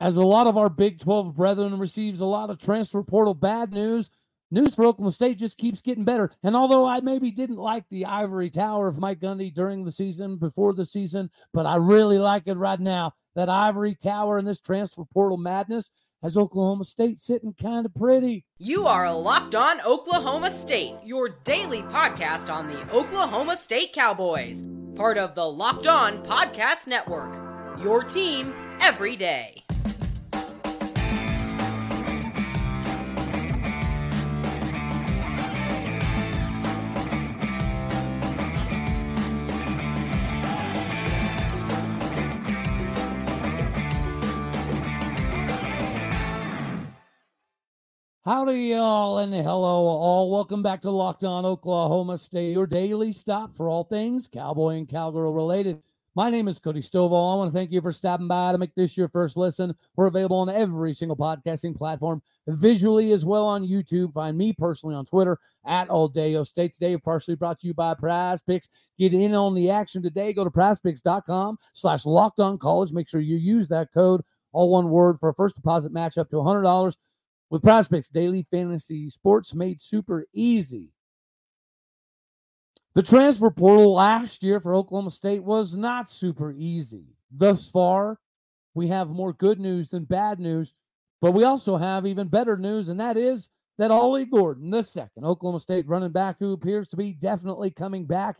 as a lot of our Big 12 brethren receives a lot of transfer portal bad news, news for Oklahoma State just keeps getting better. And although I maybe didn't like the ivory tower of Mike Gundy during the season, before the season, but I really like it right now. That ivory tower and this transfer portal madness has Oklahoma State sitting kind of pretty. You are Locked On Oklahoma State, your daily podcast on the Oklahoma State Cowboys, part of the Locked On Podcast Network. Your team every day. Howdy, y'all, and hello, all. Welcome back to Locked On Oklahoma State, your daily stop for all things cowboy and cowgirl related. My name is Cody Stovall. I want to thank you for stopping by to make this your first listen. We're available on every single podcasting platform, visually as well on YouTube. Find me personally on Twitter at All Day State today, partially brought to you by PrizePicks. Get in on the action today. Go to prizepicks.com slash locked on college. Make sure you use that code, all one word, for a first deposit match up to $100 with PrizePicks, daily fantasy sports made super easy. The transfer portal last year for Oklahoma State was not super easy. Thus far, we have more good news than bad news, but we also have even better news, and that is that Ollie Gordon, the second Oklahoma State running back who appears to be definitely coming back,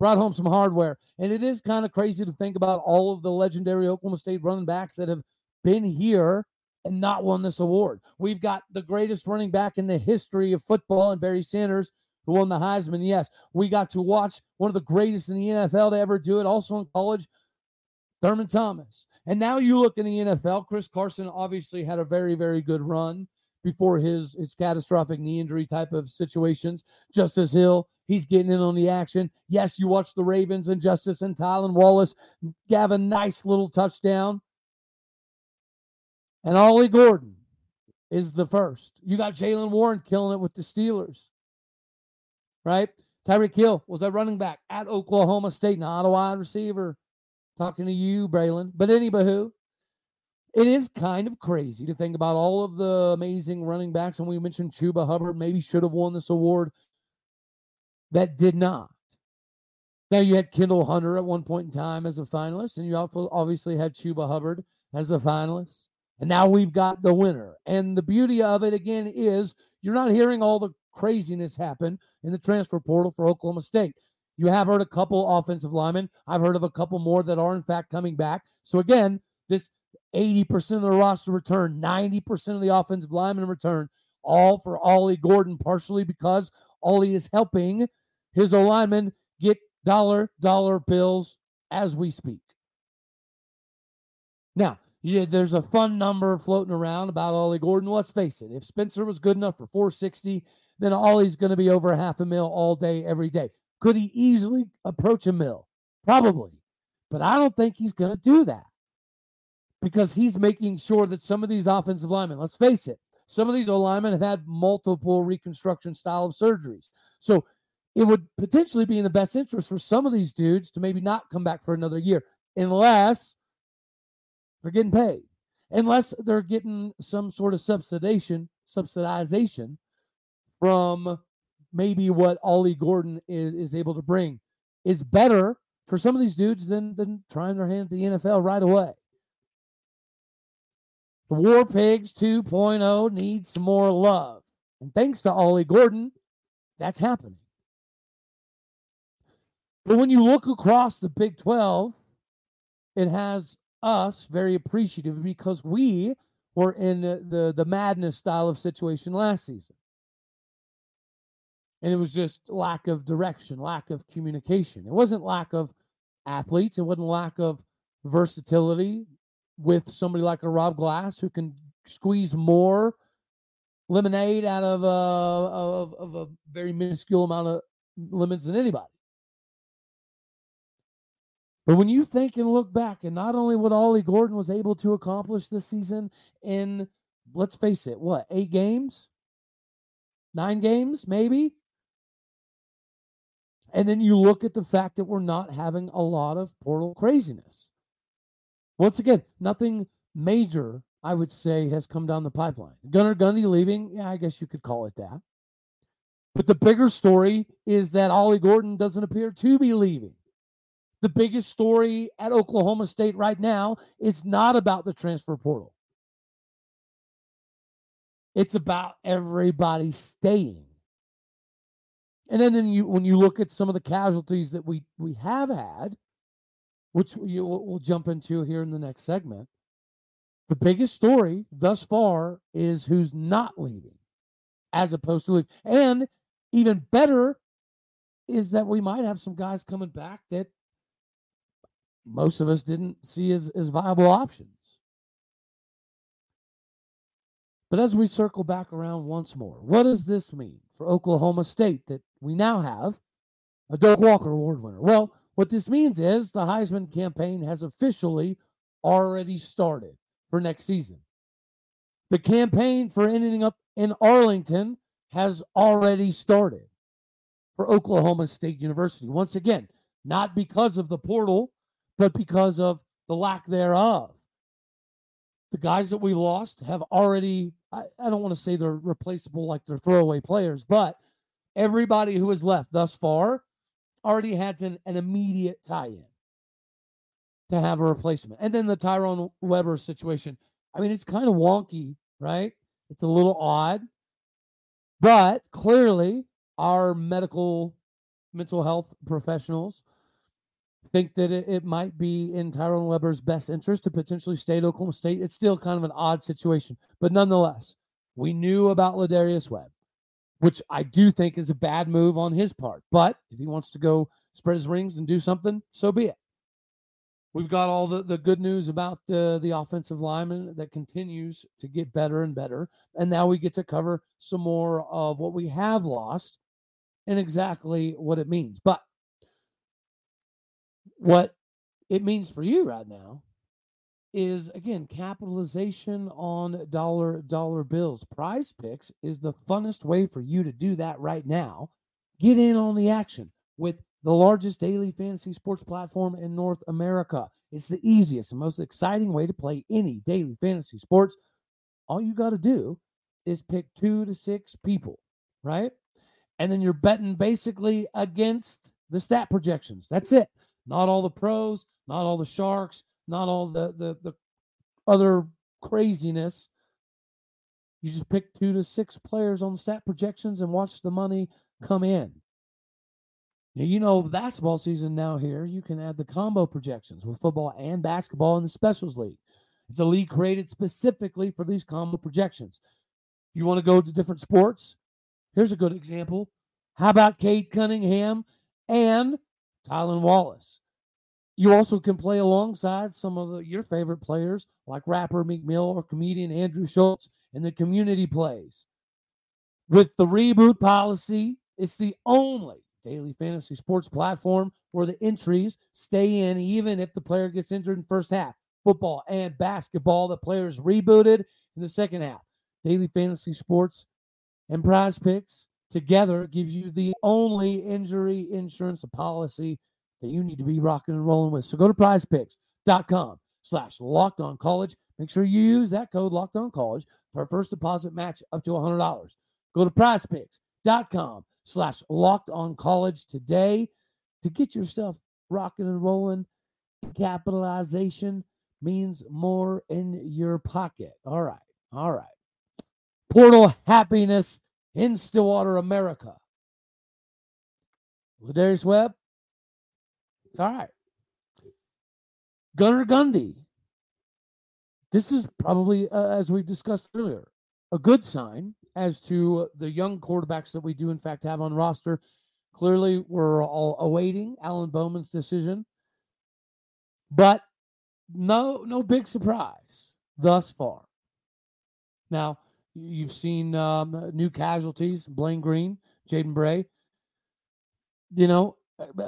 brought home some hardware. And it is kind of crazy to think about all of the legendary Oklahoma State running backs that have been here and not won this award. We've got the greatest running back in the history of football and Barry Sanders, who won the Heisman. Yes, we got to watch one of the greatest in the NFL to ever do it, also in college, Thurman Thomas. And now you look in the NFL, Chris Carson obviously had a very, very good run before his his catastrophic knee injury type of situations. Justice Hill, he's getting in on the action. Yes, you watch the Ravens and Justice and Tylan Wallace have a nice little touchdown. And Ollie Gordon is the first. You got Jaylen Warren killing it with the Steelers, right? Tyreek Hill was a running back at Oklahoma State, not a wide receiver. Talking to you, Braylon. But anywho, it is kind of crazy to think about all of the amazing running backs. And we mentioned Chuba Hubbard maybe should have won this award that did not. Now you had Kendall Hunter at one point in time as a finalist, and you obviously had Chuba Hubbard as a finalist. And now we've got the winner. And the beauty of it again is you're not hearing all the craziness happen in the transfer portal for Oklahoma State. You have heard a couple offensive linemen. I've heard of a couple more that are in fact coming back. So again, this 80% of the roster return, 90% of the offensive linemen return, all for Ollie Gordon, partially because Ollie is helping his alignment get dollar dollar bills as we speak. Now, yeah, there's a fun number floating around about Ollie Gordon. Let's face it, if Spencer was good enough for 460, then Ollie's going to be over half a mil all day, every day. Could he easily approach a mil? Probably. But I don't think he's going to do that because he's making sure that some of these offensive linemen, let's face it, some of these linemen have had multiple reconstruction style of surgeries. So it would potentially be in the best interest for some of these dudes to maybe not come back for another year unless they're getting paid. Unless they're getting some sort of subsidization, subsidization from maybe what Ollie Gordon is, is able to bring is better for some of these dudes than, than trying their hand at the NFL right away. The War Pigs 2.0 needs some more love. And thanks to Ollie Gordon, that's happening. But when you look across the Big 12, it has us very appreciative because we were in the the madness style of situation last season. And it was just lack of direction, lack of communication. It wasn't lack of athletes, it wasn't lack of versatility with somebody like a Rob Glass who can squeeze more lemonade out of a, of, of a very minuscule amount of lemons than anybody. But when you think and look back, and not only what Ollie Gordon was able to accomplish this season in, let's face it, what, eight games? Nine games, maybe? And then you look at the fact that we're not having a lot of portal craziness. Once again, nothing major I would say, has come down the pipeline. Gunnar Gundy leaving, yeah, I guess you could call it that. But the bigger story is that Ollie Gordon doesn't appear to be leaving. The biggest story at Oklahoma State right now is not about the transfer portal. It's about everybody staying. And then, you, when you look at some of the casualties that we we have had, which we, we'll jump into here in the next segment, the biggest story thus far is who's not leaving, as opposed to leaving. And even better is that we might have some guys coming back that most of us didn't see as, as viable options. But as we circle back around once more, what does this mean for Oklahoma State that we now have a Doak Walker Award winner? Well, what this means is the Heisman campaign has officially already started for next season. The campaign for ending up in Arlington has already started for Oklahoma State University. Once again, not because of the portal, but because of the lack thereof. The guys that we lost have already, I, I don't want to say they're replaceable like they're throwaway players, but everybody who has left thus far already has an, an immediate tie in to have a replacement. And then the Tyrone Weber situation. I mean, it's kind of wonky, right? It's a little odd, but clearly our medical mental health professionals think that it, it, might be in Tyrone Weber's best interest to potentially stay at Oklahoma State. It's still kind of an odd situation, but nonetheless, we knew about Ladarius Webb, which I do think is a bad move on his part. But if he wants to go spread his rings and do something, so be it. We've got all the, the good news about the, the offensive lineman that continues to get better and better. And now we get to cover some more of what we have lost and exactly what it means. But what it means for you right now is again capitalization on dollar dollar bills. PrizePicks is the funnest way for you to do that right now. Get in on the action with the largest daily fantasy sports platform in North America. It's the easiest and most exciting way to play any daily fantasy sports. All you got to do is pick two to six people, right? And then you're betting basically against the stat projections. That's it. Not all the pros, not all the sharks, not all the the, the other craziness. You just pick two to six players on stat projections and watch the money come in. Now, you know, basketball season now here, you can add the combo projections with football and basketball in the specials league. It's a league created specifically for these combo projections. You want to go to different sports? Here's a good example. How about Cade Cunningham and Tylan Wallace? You also can play alongside some of the, your favorite players like rapper Meek Mill or comedian Andrew Schulz in the community plays. With the reboot policy, it's the only daily fantasy sports platform where the entries stay in even if the player gets injured in first half. Football and basketball, the players rebooted in the second half. Daily fantasy sports and PrizePicks together gives you the only injury insurance policy that you need to be rocking and rolling with. So go to prizepicks.com slash locked on college. Make sure you use that code locked on college for a first deposit match up to $100. Go to prizepicks.com slash locked on college today to get yourself rocking and rolling. Capitalization means more in your pocket. All right. All right. Portal happiness in Stillwater, America. Ladarius Webb. It's all right. Gunnar Gundy. This is probably, uh, as we've discussed earlier, a good sign as to the young quarterbacks that we do, in fact, have on roster. Clearly, we're all awaiting Alan Bowman's decision, but no, no big surprise thus far. Now, you've seen um, new casualties: Blaine Green, Jaden Bray. You know,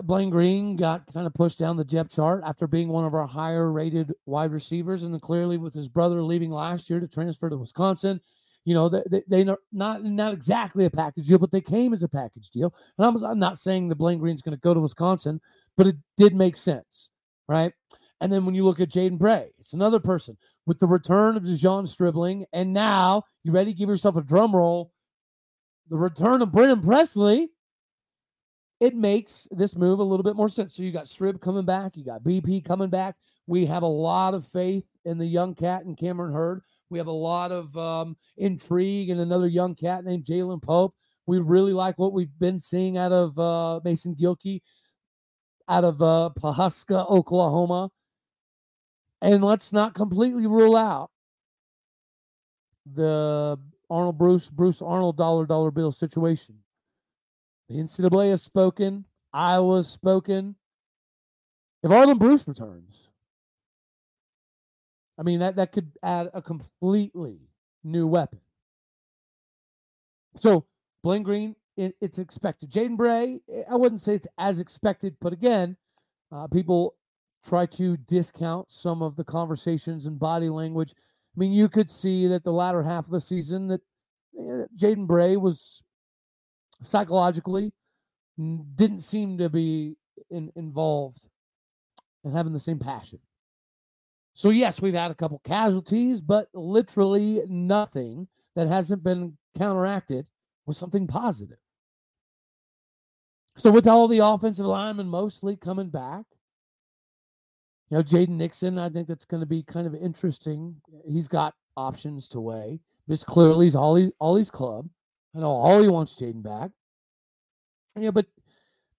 Blaine Green got kind of pushed down the depth chart after being one of our higher rated wide receivers, and then clearly with his brother leaving last year to transfer to Wisconsin, you know, they, they, are not not exactly a package deal, but they came as a package deal. And I'm, I'm not saying the Blaine Green's going to go to Wisconsin, but it did make sense, right? And then when you look at Jaden Bray, it's another person with the return of De'Zhaun Stribling, and now you ready to give yourself a drum roll. The return of Brennan Presley, it makes this move a little bit more sense. So you got Strib coming back, you got BP coming back. We have a lot of faith in the young cat and Cameron Hurd. We have a lot of um, intrigue in another young cat named Jalen Pope. We really like what we've been seeing out of uh, Mason Gilkey, out of uh, Pawhuska, Oklahoma. And let's not completely rule out the Arnold Bruce, Bruce Arnold dollar dollar bill situation. The NCAA has spoken. Iowa's spoken. If Arland Bruce returns, I mean that that could add a completely new weapon. So Blaine Green, it, it's expected. Jaden Bray, I wouldn't say it's as expected, but again, uh, people try to discount some of the conversations and body language. I mean, you could see that the latter half of the season that Jaden Bray was psychologically didn't seem to be in, involved and having the same passion. So yes, we've had a couple casualties, but literally nothing that hasn't been counteracted with something positive. So with all the offensive linemen mostly coming back, you know, Jaden Nixon, I think that's going to be kind of interesting. He's got options to weigh. This clearly is Ollie Ollie's club. I know Ollie wants Jaden back. Yeah, but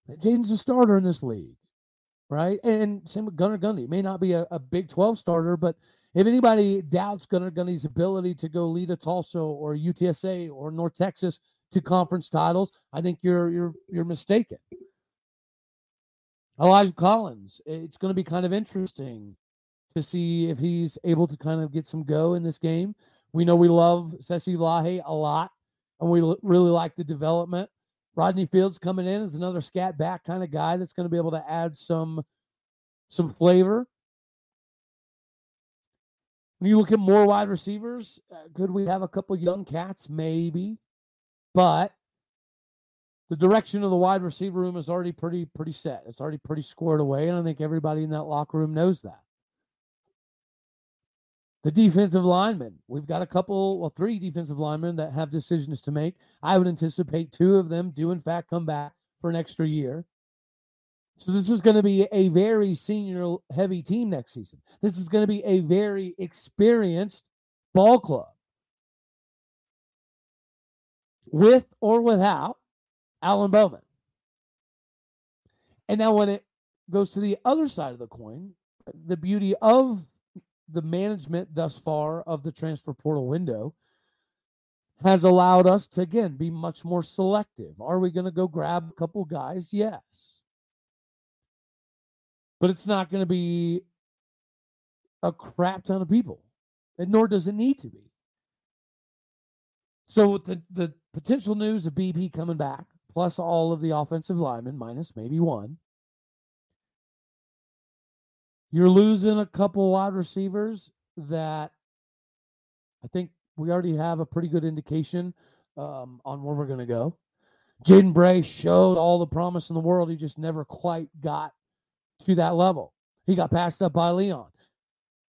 Jaden's a starter in this league, right? And same with Gunnar Gundy. May not be a, a Big 12 starter, but if anybody doubts Gunnar Gundy's ability to go lead a Tulsa or UTSA or North Texas to conference titles, I think you're you're you're mistaken. Elijah Collins, it's going to be kind of interesting to see if he's able to kind of get some go in this game. We know we love Sesi Lahe a lot, and we l- really like the development. Rodney Fields coming in is another scat back kind of guy that's going to be able to add some some flavor. When you look at more wide receivers, uh, could we have a couple young cats? Maybe, but the direction of the wide receiver room is already pretty pretty set. It's already pretty squared away, and I think everybody in that locker room knows that. The defensive linemen, we've got a couple, well, three defensive linemen that have decisions to make. I would anticipate two of them do, in fact, come back for an extra year. So this is going to be a very senior heavy team next season. This is going to be a very experienced ball club. With or without Alan Bowman. And now when it goes to the other side of the coin, the beauty of the management thus far of the transfer portal window has allowed us to again be much more selective. Are we going to go grab a couple guys? Yes. But it's not going to be a crap ton of people, and nor does it need to be. So with the, the potential news of BP coming back, plus all of the offensive linemen, minus maybe one, you're losing a couple wide receivers that I think we already have a pretty good indication um, on where we're going to go. Jaden Bray showed all the promise in the world. He just never quite got to that level. He got passed up by Leon.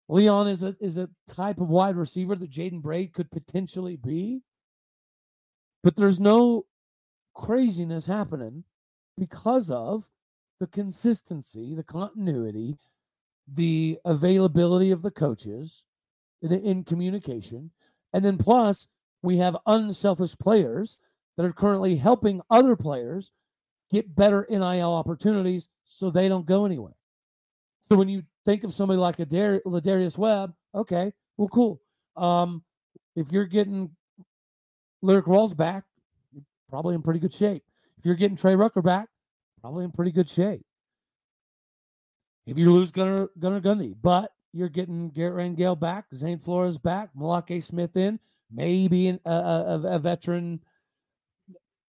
Leon is a is a type of wide receiver that Jaden Bray could potentially be, but there's no craziness happening because of the consistency, the continuity, the availability of the coaches in, in communication. And then plus, we have unselfish players that are currently helping other players get better NIL opportunities so they don't go anywhere. So when you think of somebody like a Dar- Ladarius Webb, okay, well, cool. Um, if you're getting Lyrik Rawls back, probably in pretty good shape. If you're getting Trey Rucker back, probably in pretty good shape if you lose Gunnar Gunnar Gundy, but you're getting Garrett Rangel back, Zane Flores back, Malake Smith in, maybe an, a, a, a, veteran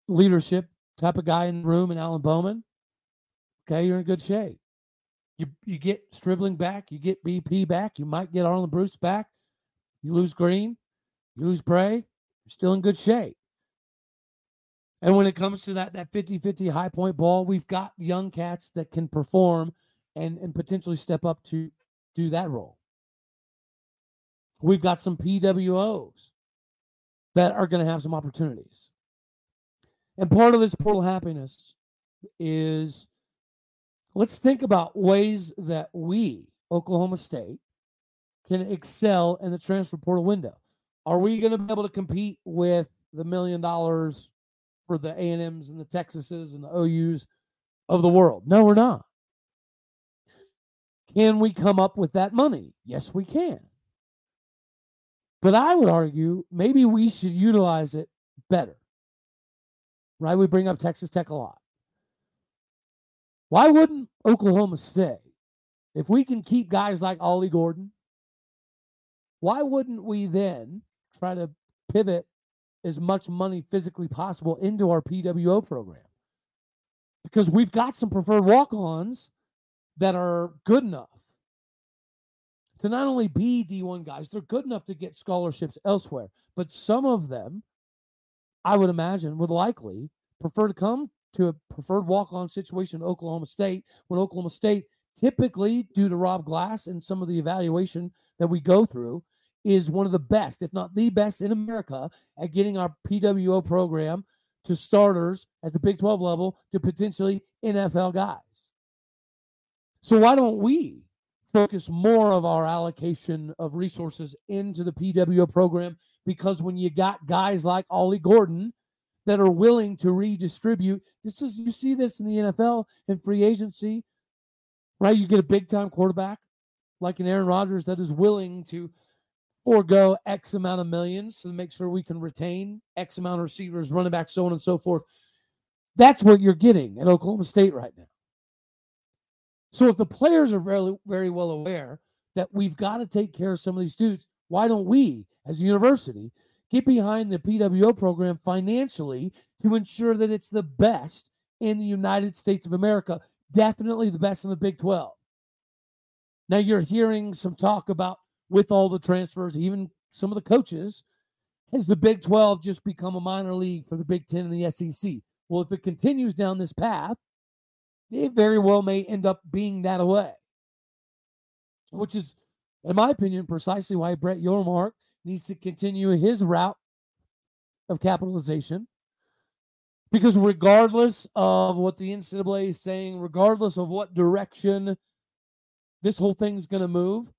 leadership type of guy in the room, and Alan Bowman. Okay, you're in good shape. You you get Stribling back, you get BP back, you might get Arland Bruce back. You lose Green, you lose Bray, you're still in good shape. And when it comes to that that 50-50 high point ball, we've got young cats that can perform and and potentially step up to do that role. We've got some PWOs that are going to have some opportunities. And part of this portal happiness is let's think about ways that we, Oklahoma State, can excel in the transfer portal window. Are we going to be able to compete with the million dollars for the A&Ms and the Texases and the OUs of the world? No, we're not. Can we come up with that money? Yes, we can. But I would argue maybe we should utilize it better. Right? We bring up Texas Tech a lot. Why wouldn't Oklahoma State, if we can keep guys like Ollie Gordon, why wouldn't we then try to pivot as much money physically possible into our PWO program? Because we've got some preferred walk ons that are good enough to not only be D1 guys, they're good enough to get scholarships elsewhere. But some of them, I would imagine, would likely prefer to come to a preferred walk on situation in Oklahoma State when Oklahoma State, typically due to Rob Glass and some of the evaluation that we go through, is one of the best, if not the best in America, at getting our PWO program to starters at the Big 12 level to potentially NFL guys. So why don't we focus more of our allocation of resources into the PWO program? Because when you got guys like Ollie Gordon that are willing to redistribute, this is you see this in the NFL and free agency, right? You get a big time quarterback like an Aaron Rodgers that is willing to forego X amount of millions to make sure we can retain X amount of receivers, running back, so on and so forth. That's what you're getting at Oklahoma State right now. So if the players are very, very well aware that we've got to take care of some of these dudes, why don't we, as a university, get behind the PWO program financially to ensure that it's the best in the United States of America, definitely the best in the Big 12. Now you're hearing some talk about with all the transfers, even some of the coaches, has the Big 12 just become a minor league for the Big 10 and the SEC? Well, if it continues down this path, it very well may end up being that way. Which is, in my opinion, precisely why Brett Yormark needs to continue his route of capitalization. Because regardless of what the NCAA is saying, regardless of what direction this whole thing's going to move,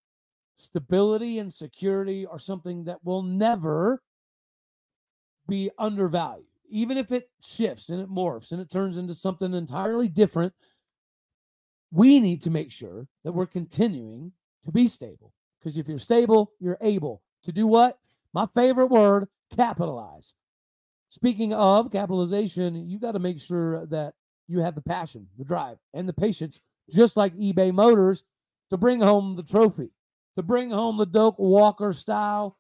stability and security are something that will never be undervalued even if it shifts and it morphs and it turns into something entirely different, we need to make sure that we're continuing to be stable. Because if you're stable, you're able to do what? My favorite word, capitalize. Speaking of capitalization, you got to make sure that you have the passion, the drive, and the patience, just like eBay Motors, to bring home the trophy, to bring home the Doak Walker style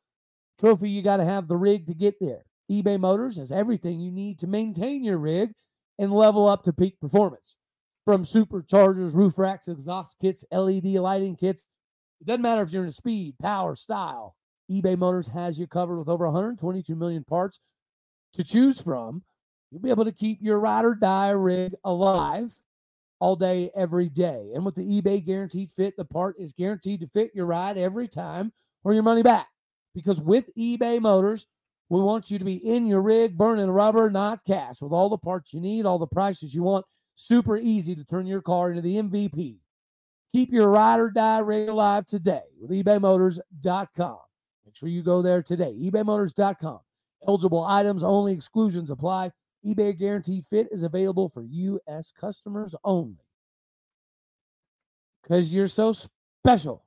trophy. You got to have the rig to get there eBay Motors has everything you need to maintain your rig and level up to peak performance. From superchargers, roof racks, exhaust kits, LED lighting kits. It doesn't matter if you're in speed, power, style. eBay Motors has you covered with over 122 million parts to choose from. You'll be able to keep your ride or die rig alive all day, every day. And with the eBay Guaranteed Fit, the part is guaranteed to fit your ride every time or your money back. Because with eBay Motors, we want you to be in your rig, burning rubber, not cash, with all the parts you need, all the prices you want. Super easy to turn your car into the MVP. Keep your ride or die rig alive today with ebaymotors.com. Make sure you go there today. ebaymotors.com. Eligible items only, exclusions apply. eBay Guaranteed Fit is available for U.S. customers only. Because you're so special.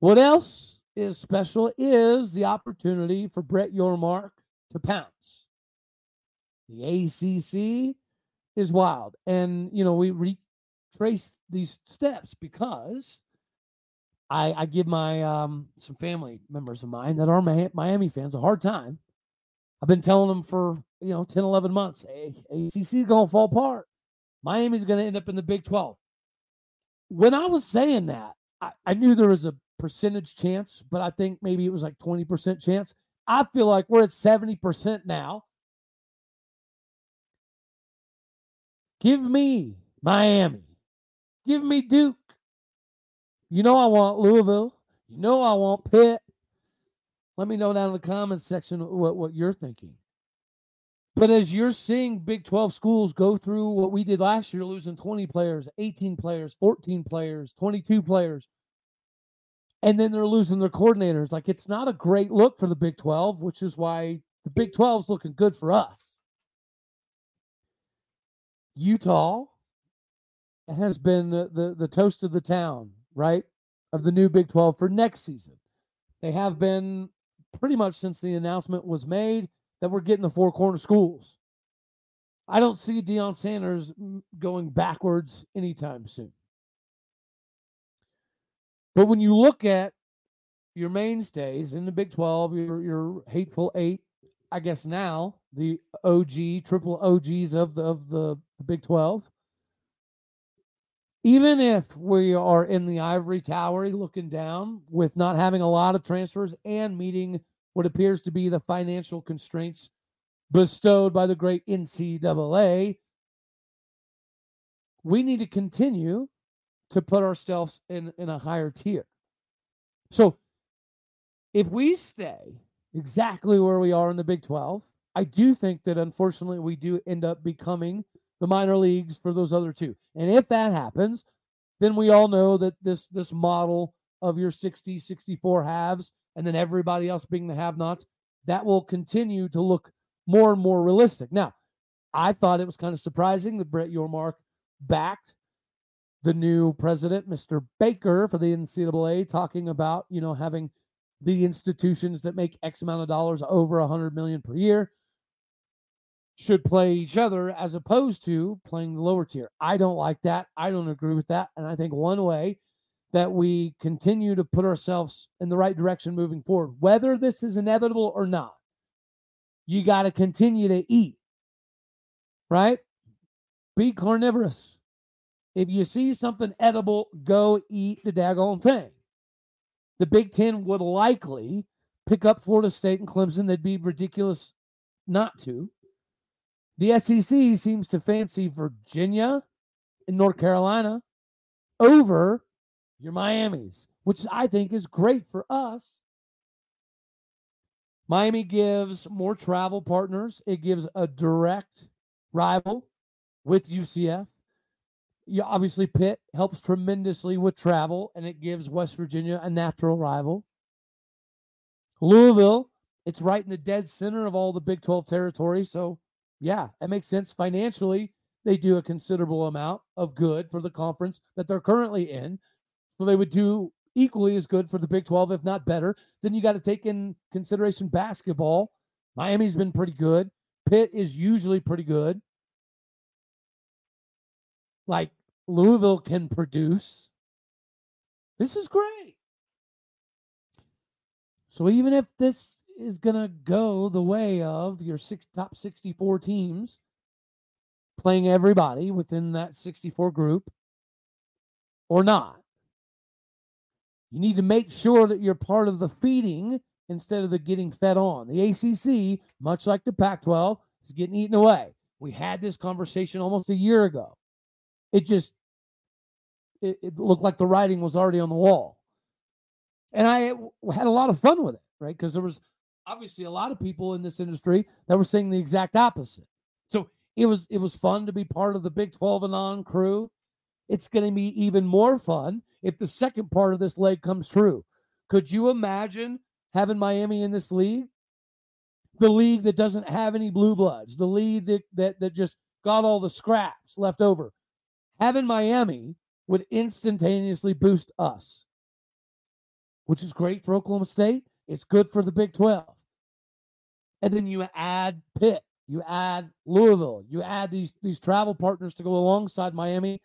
What else? is special is the opportunity for Brett Yormark to pounce. The ACC is wild. And, you know, we retrace these steps because I, I give my um, some family members of mine that are Miami fans a hard time. I've been telling them for, you know, 10, 11 months, ACC is going to fall apart. Miami's going to end up in the Big 12. When I was saying that, I, I knew there was a percentage chance, but I think maybe it was like 20% chance. I feel like we're at 70% now. Give me Miami. Give me Duke. You know I want Louisville. You know I want Pitt. Let me know down in the comments section what, what you're thinking. But as you're seeing Big 12 schools go through what we did last year, losing 20 players, 18 players, 14 players, 22 players, and then they're losing their coordinators, like it's not a great look for the Big 12, which is why the Big 12 is looking good for us. Utah has been the, the, the toast of the town, right? Of the new Big 12 for next season. They have been pretty much since the announcement was made that we're getting the four corner schools. I don't see Deion Sanders going backwards anytime soon. But when you look at your mainstays in the Big 12, your your hateful eight, I guess now the OG triple OGs of the of the, the Big 12. Even if we are in the ivory tower looking down with not having a lot of transfers and meeting what appears to be the financial constraints bestowed by the great NCAA, we need to continue to put ourselves in, in a higher tier. So if we stay exactly where we are in the Big 12, I do think that unfortunately we do end up becoming the minor leagues for those other two. And if that happens, then we all know that this this model of your 60 64 halves and then everybody else being the have nots, that will continue to look more and more realistic. Now, I thought it was kind of surprising that Brett Yormark backed the new president, Mr. Baker, for the NCAA, talking about, you know, having the institutions that make X amount of dollars over a hundred million per year should play each other as opposed to playing the lower tier. I don't like that. I don't agree with that. And I think one way that we continue to put ourselves in the right direction moving forward, whether this is inevitable or not. You got to continue to eat, right? Be carnivorous. If you see something edible, go eat the daggone thing. The Big Ten would likely pick up Florida State and Clemson. They'd be ridiculous not to. The SEC seems to fancy Virginia and North Carolina over your Miami's, which I think is great for us. Miami gives more travel partners. It gives a direct rival with UCF. You obviously Pitt helps tremendously with travel, and it gives West Virginia a natural rival. Louisville, it's right in the dead center of all the Big 12 territory. So, yeah, it makes sense financially. They do a considerable amount of good for the conference that they're currently in. So they would do equally as good for the Big 12, if not better. Then you got to take in consideration basketball. Miami's been pretty good. Pitt is usually pretty good. Like Louisville can produce. This is great. So even if this is going to go the way of your six top 64 teams playing everybody within that 64 group or not, you need to make sure that you're part of the feeding instead of the getting fed on. The ACC, much like the Pac 12, is getting eaten away. We had this conversation almost a year ago. It just it, it looked like the writing was already on the wall. And I had a lot of fun with it, right? Because there was obviously a lot of people in this industry that were saying the exact opposite. So it was it was fun to be part of the Big 12 and on crew. It's going to be even more fun if the second part of this leg comes true. Could you imagine having Miami in this league? The league that doesn't have any blue bloods, the league that, that, that just got all the scraps left over. Having Miami would instantaneously boost us, which is great for Oklahoma State. It's good for the Big 12. And then you add Pitt, you add Louisville, you add these, these travel partners to go alongside Miami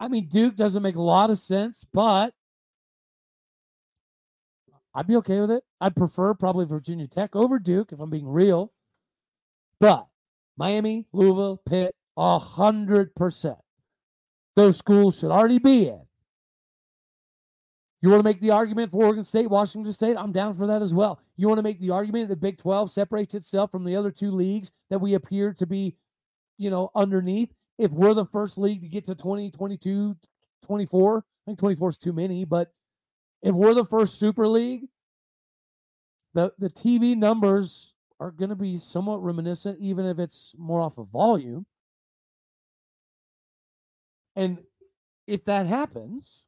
I mean, Duke doesn't make a lot of sense, but I'd be okay with it. I'd prefer probably Virginia Tech over Duke if I'm being real. But Miami, Louisville, Pitt, a hundred percent. Those schools should already be in. You want to make the argument for Oregon State, Washington State? I'm down for that as well. You want to make the argument that Big 12 separates itself from the other two leagues that we appear to be, you know, underneath? if we're the first league to get to 20, 22, 24, I think 24 is too many, but if we're the first Super League, the the TV numbers are going to be somewhat reminiscent, even if it's more off of volume. And if that happens,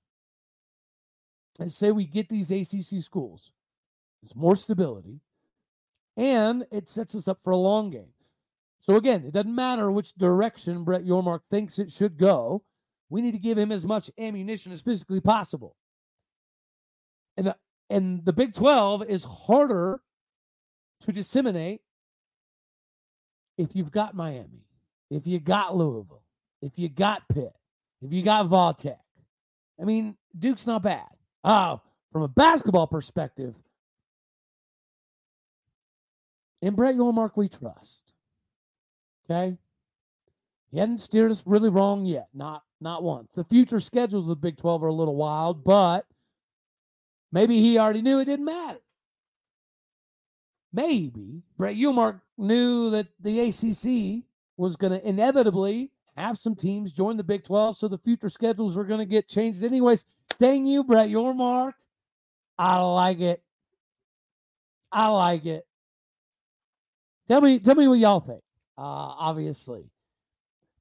and say we get these ACC schools, It's more stability, and it sets us up for a long game. So again, it doesn't matter which direction Brett Yormark thinks it should go. We need to give him as much ammunition as physically possible. And the and the Big 12 is harder to disseminate if you've got Miami, if you got Louisville, if you got Pitt, if you got Vautech. I mean, Duke's not bad. Oh, from a basketball perspective, in Brett Yormark, we trust. Okay? He hadn't steered us really wrong yet. Not not once. The future schedules of the Big 12 are a little wild, but maybe he already knew it didn't matter. Maybe Brett Yormark knew that the ACC was going to inevitably have some teams join the Big 12, so the future schedules were going to get changed anyways. Dang you, Brett Yormark. I like it. I like it. Tell me, tell me what y'all think. Uh, obviously,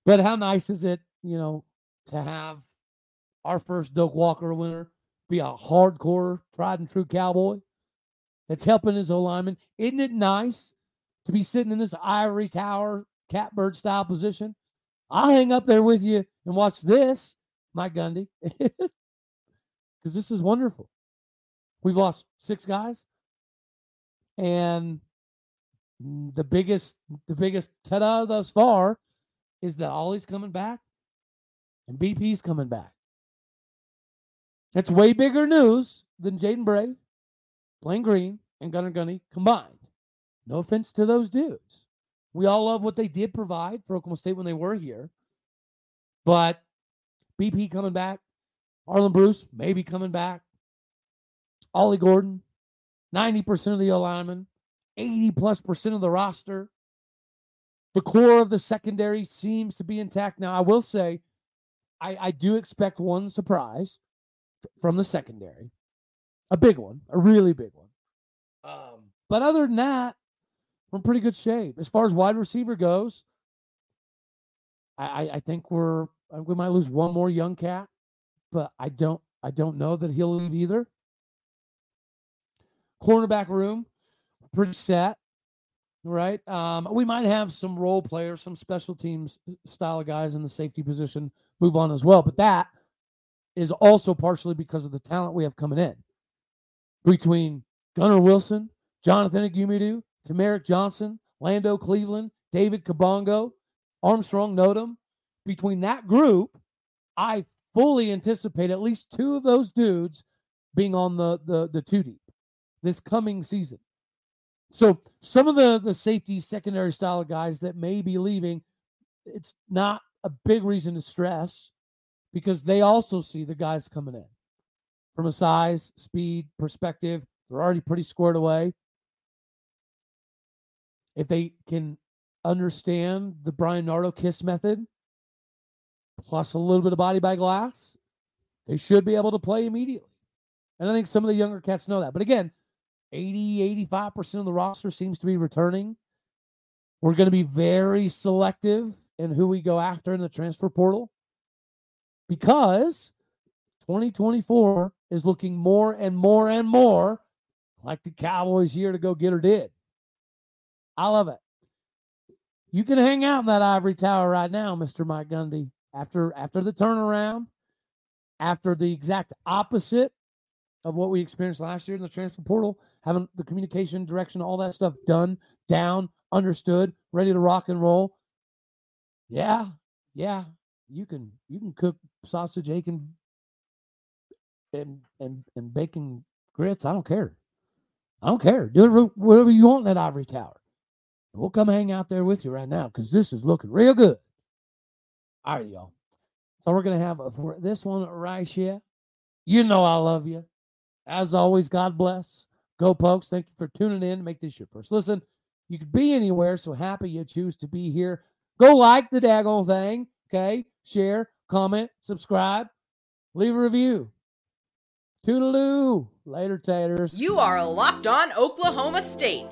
but how nice is it, you know, to have our first Doak Walker winner be a hardcore, tried and true cowboy that's helping his alignment? Isn't it nice to be sitting in this ivory tower catbird style position? I'll hang up there with you and watch this, Mike Gundy, because this is wonderful. We've lost six guys, and the biggest the biggest ta-da thus far is that Ollie's coming back and BP's coming back. That's way bigger news than Jaden Bray, Blaine Green, and Gunnar Gundy combined. No offense to those dudes. We all love what they did provide for Oklahoma State when they were here. But BP coming back, Arland Bruce maybe coming back, Ollie Gordon, 90% of the alignment, 80 plus percent of the roster. The core of the secondary seems to be intact. Now, I will say, I, I do expect one surprise from the secondary, a big one, a really big one. Um, but other than that, we're in pretty good shape. As far as wide receiver goes, I, I think we're we might lose one more young cat, but I don't I don't know that he'll leave either. Cornerback room, pretty set, right? Um, we might have some role players, some special teams style of guys in the safety position move on as well, but that is also partially because of the talent we have coming in between Gunnar Wilson, Jonathan Ogumadu, Tamarick Johnson, Lando Cleveland, David Kabongo, Armstrong Nodum. Between that group, I fully anticipate at least two of those dudes being on the the the two deep this coming season. So some of the the safety secondary style guys that may be leaving, it's not a big reason to stress because they also see the guys coming in from a size, speed perspective. They're already pretty squared away. If they can understand the Bryan Nardo kiss method, plus a little bit of body by glass, they should be able to play immediately. And I think some of the younger cats know that. But again, 80, 85% of the roster seems to be returning. We're going to be very selective in who we go after in the transfer portal because 2024 is looking more and more and more like the Cowboys' year to go get or did. I love it. You can hang out in that ivory tower right now, Mr. Mike Gundy. After after the turnaround, after the exact opposite of what we experienced last year in the transfer portal, having the communication, direction, all that stuff done, down, understood, ready to rock and roll. Yeah, yeah, you can you can cook sausage, egg, and and and, and bacon grits. I don't care. I don't care. Do whatever, whatever you want in that ivory tower. We'll come hang out there with you right now because this is looking real good. All right, y'all. So we're gonna have a, this one right here. You know I love you. As always, God bless. Go, Pokes. Thank you for tuning in. Make this your first listen. You could be anywhere, so happy you choose to be here. Go like the daggone thing. Okay. Share, comment, subscribe, leave a review. Toodaloo. Later, taters. You are Locked On Oklahoma State.